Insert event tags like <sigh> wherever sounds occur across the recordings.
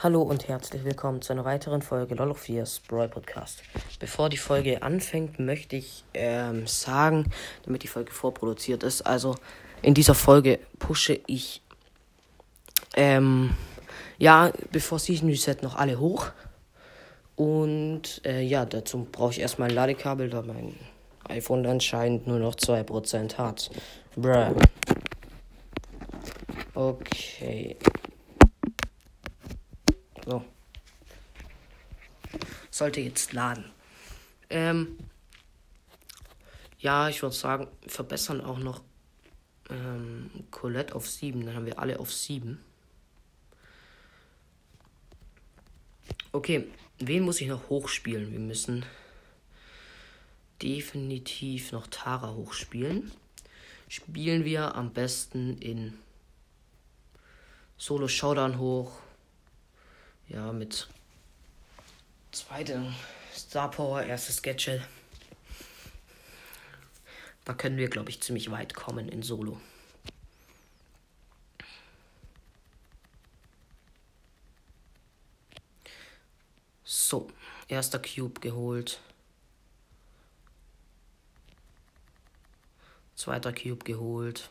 Hallo und herzlich willkommen zu einer weiteren Folge LOL of Fears Brawl Podcast. Bevor die Folge anfängt, möchte ich ähm, sagen, damit die Folge vorproduziert ist, also in dieser Folge pushe ich, ähm, ja, bevor Season Reset noch alle hoch. Und äh, ja, dazu brauche ich erstmal ein Ladekabel, da mein iPhone anscheinend nur noch 2% hat. Bruh. Okay. So. Sollte jetzt laden. Ähm, ja, ich würde sagen, verbessern auch noch ähm, Colette auf 7. Dann haben wir alle auf 7. Okay, wen muss ich noch hochspielen? Wir müssen definitiv noch Tara hochspielen. Spielen wir am besten in Solo Showdown hoch ja, mit zweiter Star Power, erstes Gadget. Da können wir, glaube ich, ziemlich weit kommen in Solo. So, erster Cube geholt. Zweiter Cube geholt.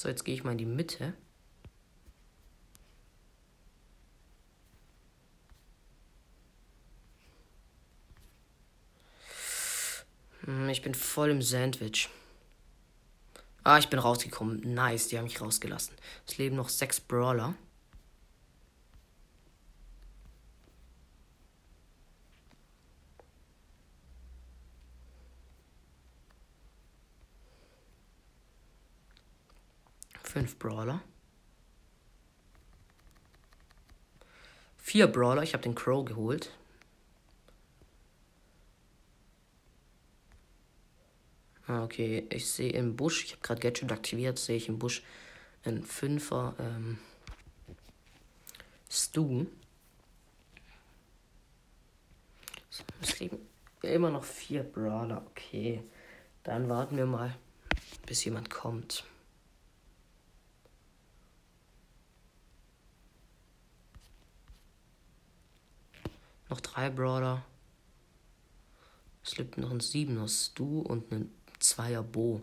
So, jetzt gehe ich mal in die Mitte. Hm, ich bin voll im Sandwich. Ah, ich bin rausgekommen. Nice, die haben mich rausgelassen. Es leben noch sechs Brawler. Fünf Brawler. Vier Brawler. Ich habe den Crow geholt. Ah, okay, ich sehe im Busch, ich habe gerade Gadget aktiviert, sehe ich im Busch einen Fünfer ähm, Stu. So, es liegen immer noch vier Brawler. Okay, dann warten wir mal, bis jemand kommt. Noch drei Brawler. Es lebt noch ein Siebener Stu und ein Zweier Bo.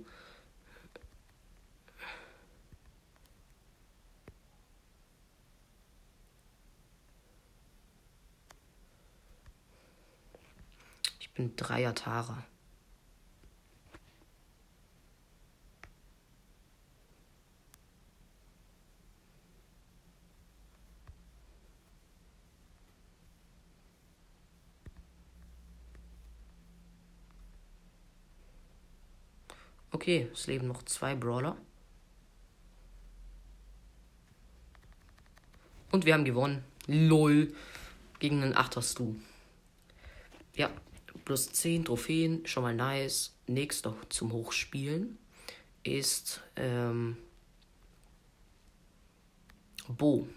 Ich bin Dreier Tara. Okay, es leben noch zwei Brawler. Und wir haben gewonnen. LOL. Gegen einen Achterstu. Ja, plus 10 Trophäen, schon mal nice. Nächster zum Hochspielen ist ähm, Bo.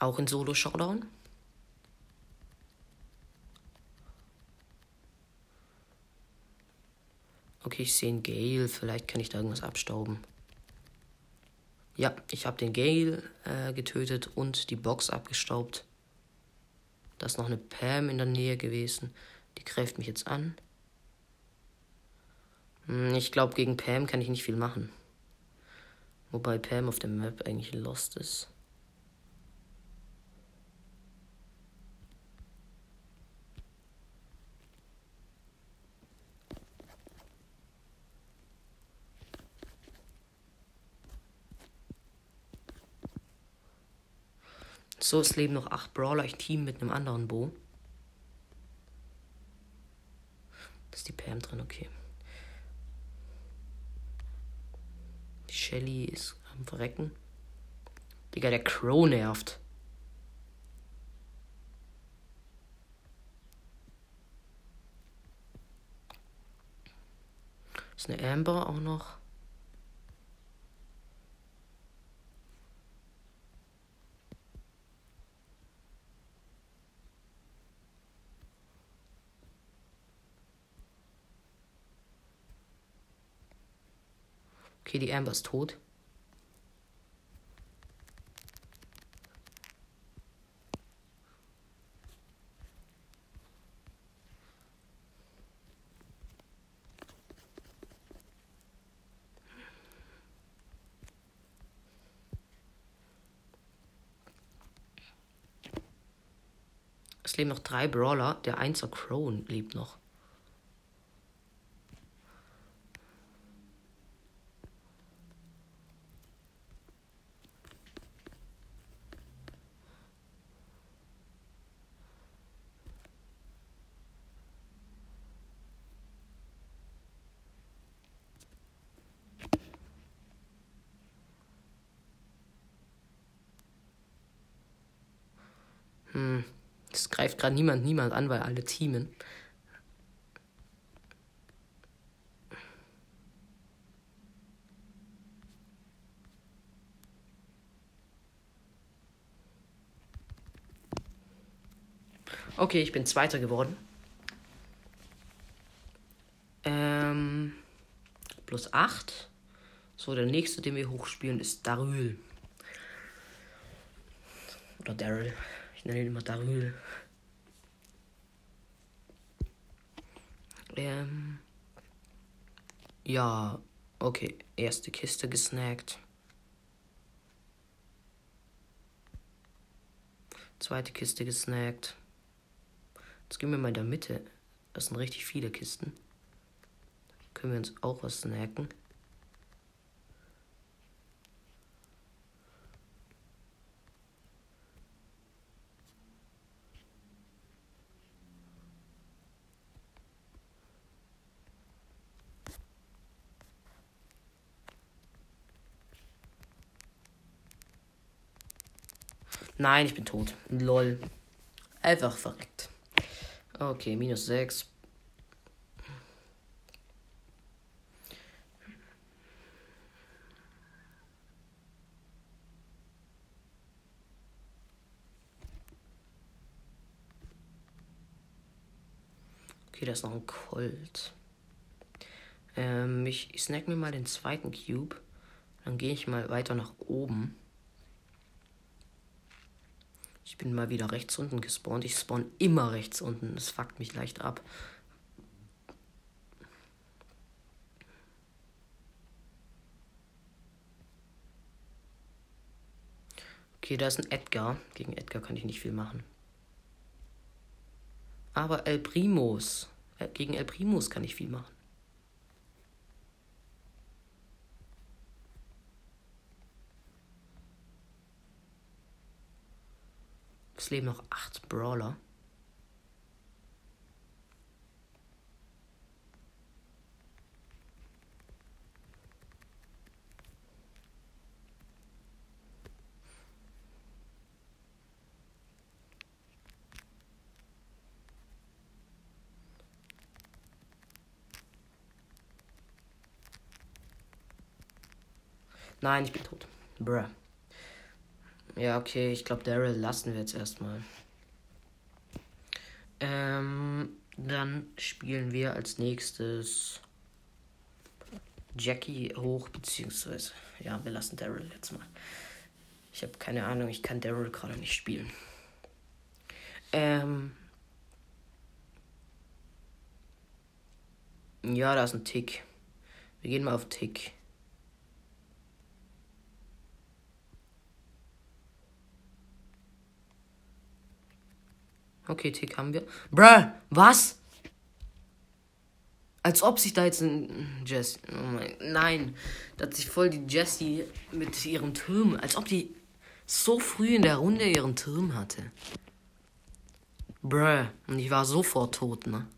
Auch in Solo-Showdown. Okay, ich sehe einen Gale. Vielleicht kann ich da irgendwas abstauben. Ja, ich habe den Gale äh, getötet und die Box abgestaubt. Da ist noch eine Pam in der Nähe gewesen. Die greift mich jetzt an. Hm, ich glaube, gegen Pam kann ich nicht viel machen. Wobei Pam auf der Map eigentlich lost ist. So, es leben noch acht Brawler. Ich team mit einem anderen Bo. Ist die Pam drin, okay. Die Shelly ist am Verrecken. Digga, der Crow nervt. Ist eine Amber auch noch. Okay, die Amber ist tot. Es leben noch drei Brawler. Der Einser Crown lebt noch. Hm. Es greift gerade niemand niemand an, weil alle teamen. Okay, ich bin Zweiter geworden. Ähm, plus 8. So, der nächste, den wir hochspielen, ist Darül. Oder Daryl. Ich nenne ihn immer Darül. Ähm. Ja, okay. Erste Kiste gesnackt. Zweite Kiste gesnackt. Jetzt gehen wir mal in der Mitte. Das sind richtig viele Kisten. Können wir uns auch was snacken. Nein, ich bin tot. Lol. Einfach verreckt. Okay, minus 6. Okay, da ist noch ein Colt. Ähm, ich, snack mir mal den zweiten Cube. Dann gehe ich mal weiter nach oben. Ich bin mal wieder rechts unten gespawnt. Ich spawn immer rechts unten. Das fuckt mich leicht ab. Okay, da ist ein Edgar. Gegen Edgar kann ich nicht viel machen. Aber El Primos. Äh, gegen El Primos kann ich viel machen. Es leben noch acht Brawler. Nein, ich bin tot. Bruh. Ja, okay, ich glaube, Daryl lassen wir jetzt erstmal. Ähm, dann spielen wir als nächstes Jackie hoch, beziehungsweise, ja, wir lassen Daryl jetzt mal. Ich habe keine Ahnung, ich kann Daryl gerade nicht spielen. Ähm. Ja, da ist ein Tick. Wir gehen mal auf Tick. Okay, Tick haben wir. Bruh, was? Als ob sich da jetzt ein Jess. Oh mein, nein, da hat sich voll die Jessie mit ihrem Turm. Als ob die so früh in der Runde ihren Turm hatte. Bruh, und ich war sofort tot, ne?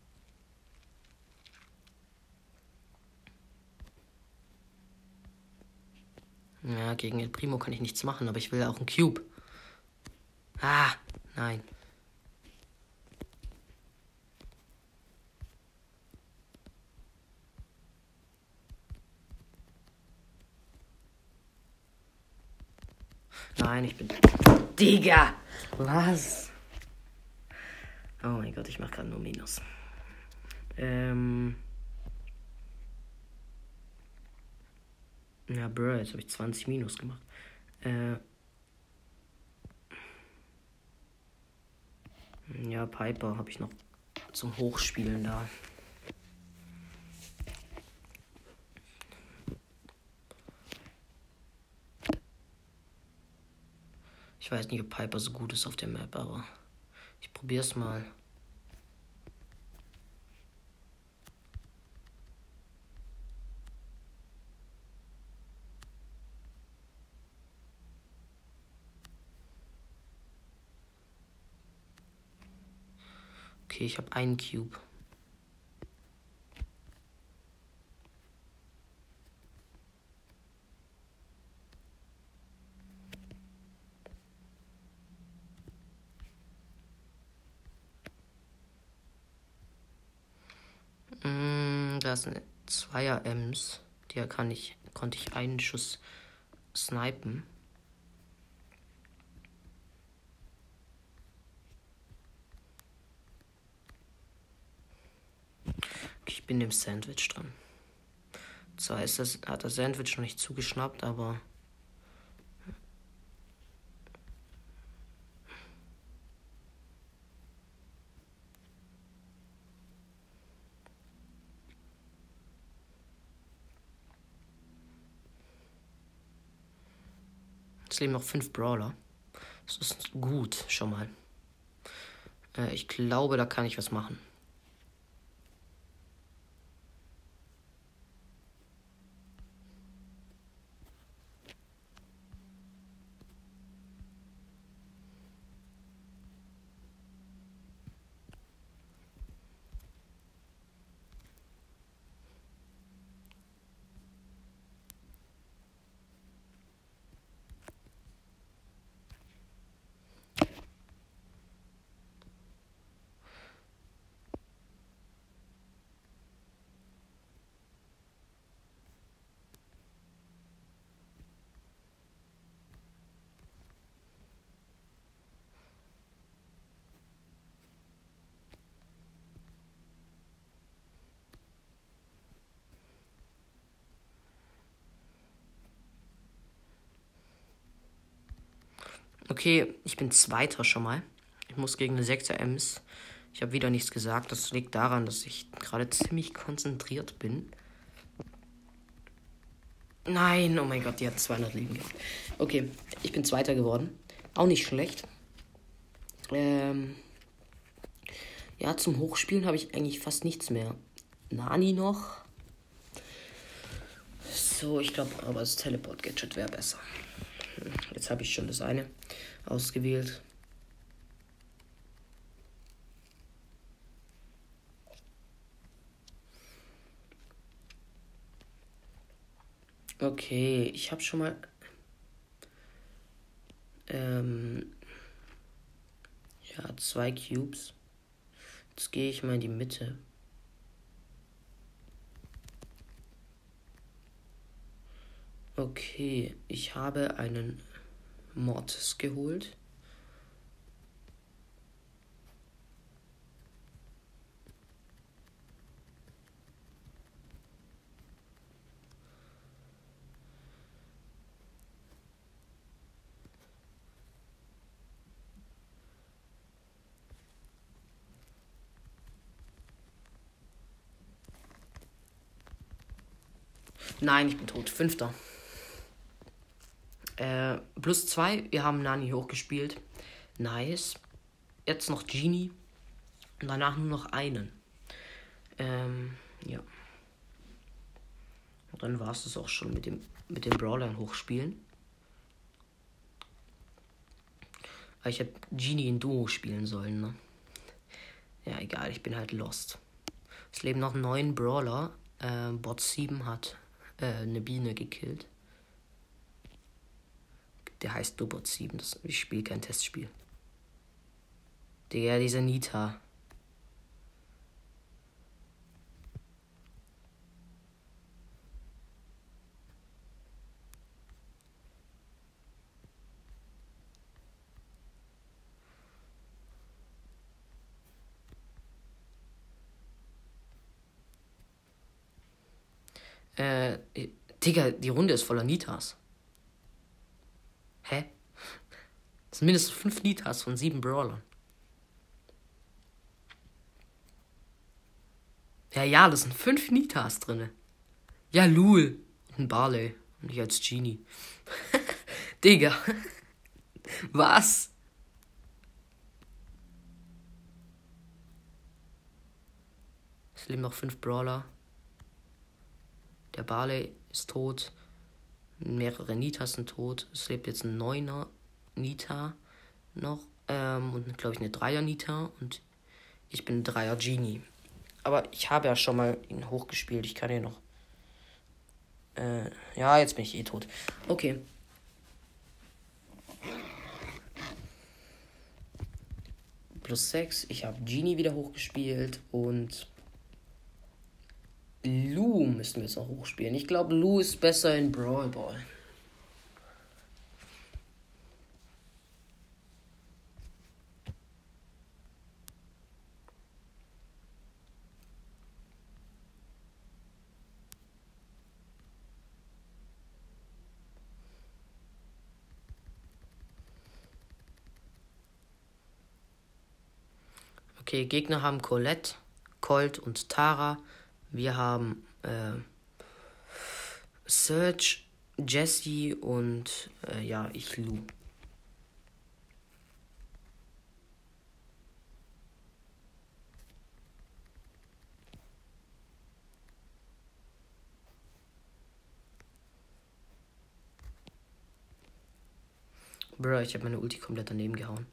Ja, gegen El Primo kann ich nichts machen, aber ich will auch einen Cube. Ah, nein. Nein, ich bin. Digga! Was? Oh mein Gott, ich mach gerade nur Minus. Ähm. Ja, bro, jetzt habe ich 20 Minus gemacht. Äh. Ja, Piper habe ich noch zum Hochspielen da. Weiß nicht, ob Piper so gut ist auf der Map, aber ich probiere es mal. Okay, ich habe einen Cube. Sind Zweier Ms. Der kann ich, konnte ich einen Schuss snipen. Ich bin dem Sandwich dran. Zwar ist das, hat das Sandwich noch nicht zugeschnappt, aber. Leben noch fünf Brawler. Das ist gut, schon mal. Äh, ich glaube, da kann ich was machen. Okay, ich bin Zweiter schon mal. Ich muss gegen eine 6er Ems. Ich habe wieder nichts gesagt. Das liegt daran, dass ich gerade ziemlich konzentriert bin. Nein, oh mein Gott, die hat 200 Leben. Okay, ich bin Zweiter geworden. Auch nicht schlecht. Ähm ja, zum Hochspielen habe ich eigentlich fast nichts mehr. Nani noch. So, ich glaube, aber das Teleport-Gadget wäre besser. Jetzt habe ich schon das eine ausgewählt. Okay, ich habe schon mal. Ähm, ja, zwei Cubes. Jetzt gehe ich mal in die Mitte. Okay, ich habe einen Mortis geholt. Nein, ich bin tot. Fünfter. Äh, plus zwei, wir haben Nani hochgespielt. Nice. Jetzt noch Genie. Und danach nur noch einen. Ähm, ja. Und dann war es das auch schon mit dem mit den Brawlern hochspielen. Aber ich habe Genie in Duo spielen sollen, ne? Ja, egal, ich bin halt lost. Es leben noch neun Brawler. Äh, Bot 7 hat äh, eine Biene gekillt. Der heißt Dubot 7. Das, ich spiele kein Testspiel. Der, dieser Nita. Äh, Digga, die Runde ist voller Nitas. Hä? Das sind mindestens fünf Nitas von sieben Brawlern. Ja, ja, das sind fünf Nitas drinne. Ja, Lul. Und ein Barley. Und ich als Genie. <laughs> Digga. <laughs> Was? Es leben noch fünf Brawler. Der Barley ist tot. Mehrere Nitas sind tot. Es lebt jetzt ein neuner Nita noch. Ähm, und glaube ich eine Dreier Nita. Und ich bin ein Dreier Genie. Aber ich habe ja schon mal ihn hochgespielt. Ich kann hier noch. Äh, ja, jetzt bin ich eh tot. Okay. Plus 6. Ich habe Genie wieder hochgespielt. Und Lou müssen wir jetzt auch hochspielen. Ich glaube, Lou ist besser in Brawl Ball. Okay, Gegner haben Colette, Colt und Tara. Wir haben äh, Serge, Jesse und äh, ja, ich Lou. Bro, ich habe meine Ulti komplett daneben gehauen.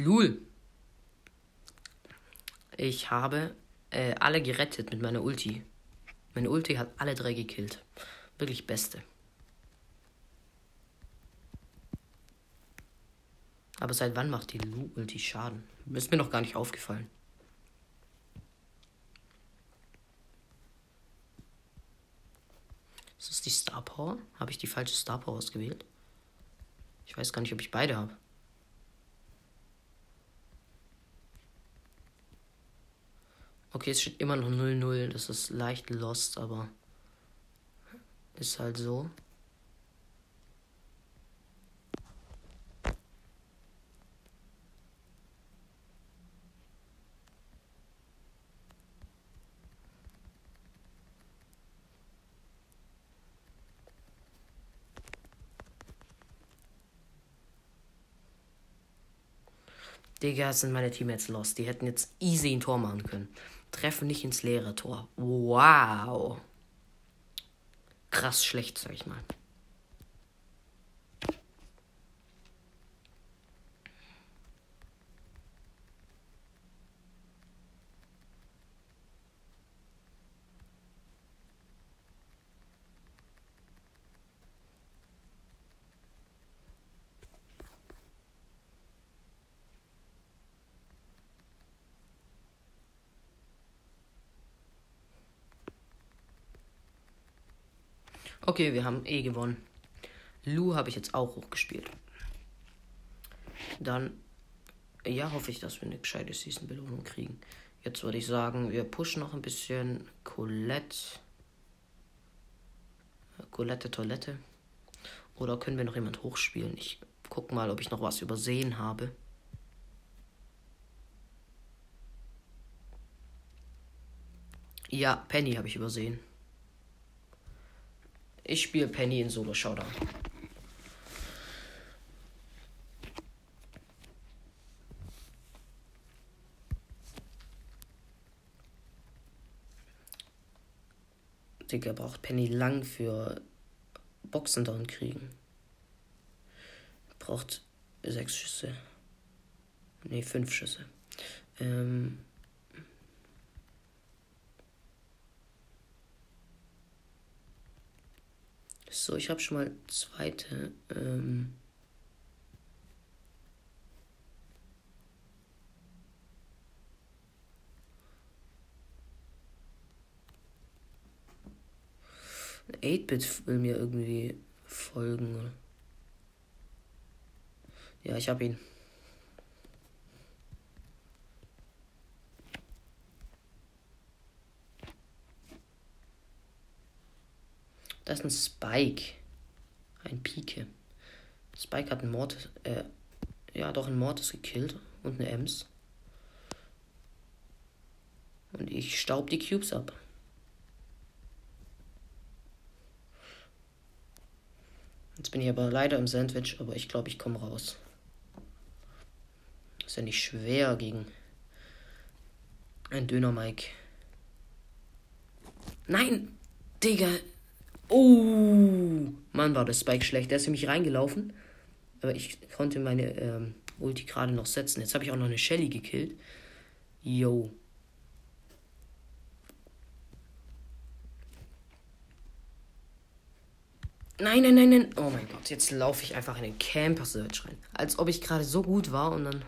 Lul. Ich habe äh, alle gerettet mit meiner Ulti. Meine Ulti hat alle drei gekillt. Wirklich beste. Aber seit wann macht die Lu-Ulti Schaden? Ist mir noch gar nicht aufgefallen. Ist das die Star Power? Habe ich die falsche Star Power ausgewählt? Ich weiß gar nicht, ob ich beide habe. Okay, es steht immer noch 0-0. Das ist leicht lost, aber ist halt so. Digga, sind meine Teammates lost. Die hätten jetzt easy ein Tor machen können. Treffen nicht ins leere Tor. Wow. Krass schlecht, sag ich mal. Okay, wir haben eh gewonnen. Lu habe ich jetzt auch hochgespielt. Dann, ja, hoffe ich, dass wir eine gescheite Season-Belohnung kriegen. Jetzt würde ich sagen, wir pushen noch ein bisschen Colette. Colette Toilette. Oder können wir noch jemand hochspielen? Ich guck mal, ob ich noch was übersehen habe. Ja, Penny habe ich übersehen. Ich spiele Penny in Solo Showdown. Digga, braucht Penny lang für Boxen down kriegen. Braucht sechs Schüsse. Ne, fünf Schüsse. Ähm, So, ich habe schon mal zweite. Ähm Ein 8-Bit will mir irgendwie folgen. Ja, ich habe ihn. Das ist ein Spike. Ein Pike. Spike hat einen Mortis, äh, ja, doch einen Mortis gekillt und eine Ems. Und ich staub die Cubes ab. Jetzt bin ich aber leider im Sandwich, aber ich glaube, ich komme raus. Ist ja nicht schwer gegen ein Döner Mike. Nein! Digga! Oh! Mann, war das Spike schlecht. Der ist nämlich reingelaufen. Aber ich konnte meine ähm, Ulti gerade noch setzen. Jetzt habe ich auch noch eine Shelly gekillt. Yo. Nein, nein, nein, nein. Oh mein Gott, jetzt laufe ich einfach in den Camper-Search rein. Als ob ich gerade so gut war und dann.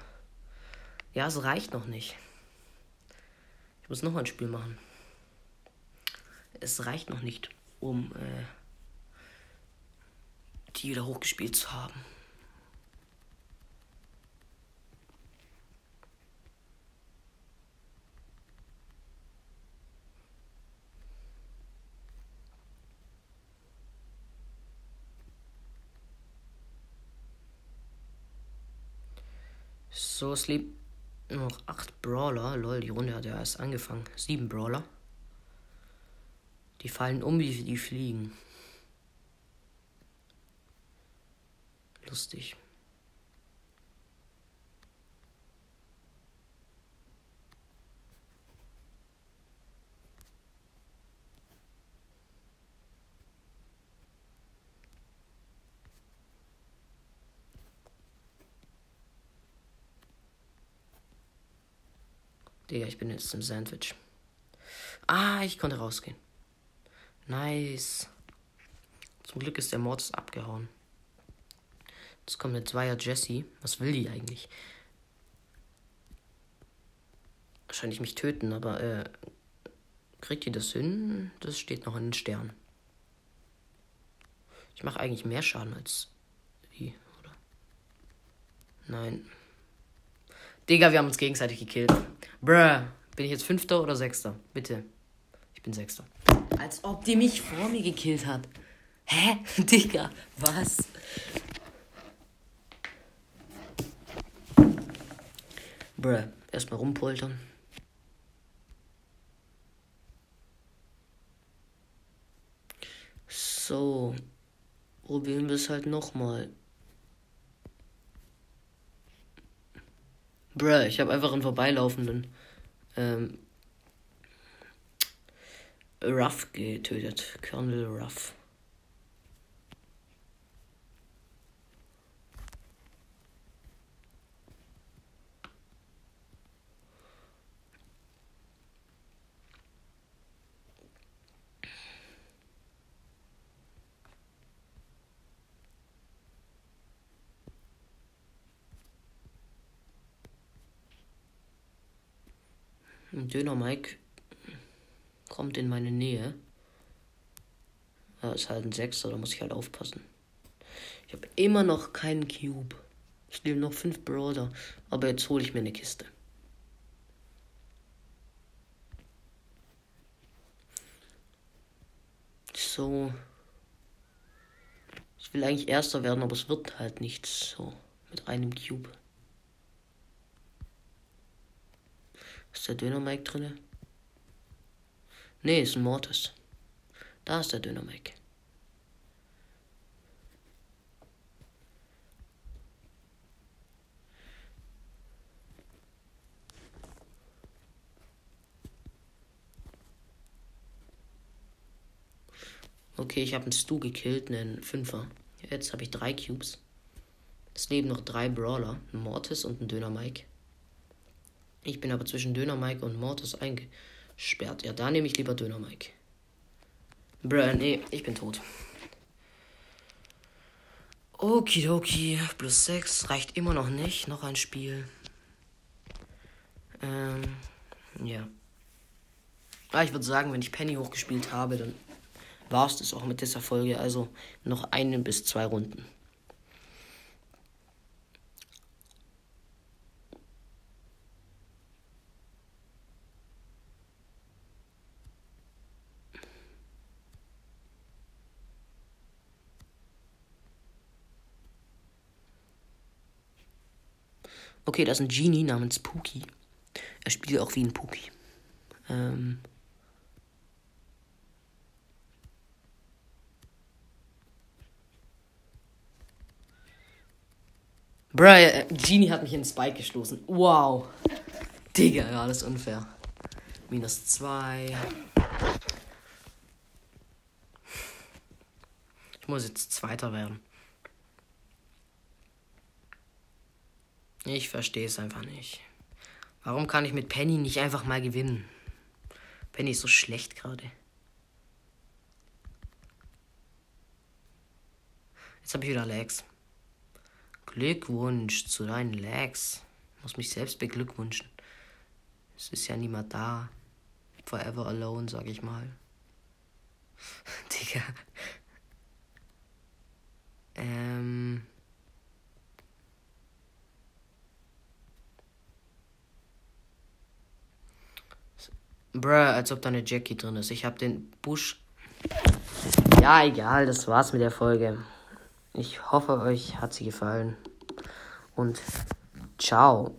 Ja, es reicht noch nicht. Ich muss noch ein Spiel machen. Es reicht noch nicht, um äh, die wieder hochgespielt zu haben. So, es lebt noch 8 Brawler. Lol, die Runde hat ja erst angefangen. 7 Brawler. Die fallen um, wie die fliegen. Lustig. Digga, ich bin jetzt im Sandwich. Ah, ich konnte rausgehen. Nice. Zum Glück ist der Mords abgehauen. Jetzt kommt eine Zweier Jessie. Was will die eigentlich? Wahrscheinlich mich töten, aber äh, kriegt die das hin? Das steht noch in den Sternen. Ich mache eigentlich mehr Schaden als die, oder? Nein. Digga, wir haben uns gegenseitig gekillt. Bruh, bin ich jetzt Fünfter oder Sechster? Bitte. Ich bin Sechster. Als ob die mich vor mir gekillt hat. Hä? <laughs> Digga, was? Bruh, erstmal rumpoltern. So, probieren wir es halt nochmal. Bruh, ich habe einfach einen vorbeilaufenden ähm, Ruff getötet. Colonel Ruff. Döner Mike kommt in meine Nähe. Ja, ist halt ein Sechser, da muss ich halt aufpassen. Ich habe immer noch keinen Cube. Es leben noch fünf Brawler, aber jetzt hole ich mir eine Kiste. So. Ich will eigentlich Erster werden, aber es wird halt nichts so mit einem Cube. Ist der Döner Mike drinne? Nee, ist ein Mortis. Da ist der Döner Mike. Okay, ich habe einen Stu gekillt, einen Fünfer. Jetzt habe ich drei Cubes. Es leben noch drei Brawler, ein Mortis und ein Döner Mike. Ich bin aber zwischen Döner Mike und Mortis eingesperrt. Ja, da nehme ich lieber Döner Mike. Bruh, nee, ich bin tot. Okidoki, plus 6 reicht immer noch nicht. Noch ein Spiel. Ähm, ja. Aber ich würde sagen, wenn ich Penny hochgespielt habe, dann war es das auch mit dieser Folge. Also noch eine bis zwei Runden. Okay, das ist ein Genie namens Pookie. Er spielt auch wie ein Pookie. Ähm. Bruh, äh, Genie hat mich in Spike gestoßen. Wow. Digga, ja, das ist unfair. Minus zwei. Ich muss jetzt Zweiter werden. Ich verstehe es einfach nicht. Warum kann ich mit Penny nicht einfach mal gewinnen? Penny ist so schlecht gerade. Jetzt habe ich wieder Lags. Glückwunsch zu deinen Lags. Ich muss mich selbst beglückwünschen. Es ist ja niemand da. Forever alone, sag ich mal. <laughs> Digga. Ähm. Bruh, als ob da eine Jackie drin ist. Ich hab den Busch. Ja, egal, das war's mit der Folge. Ich hoffe, euch hat sie gefallen. Und ciao.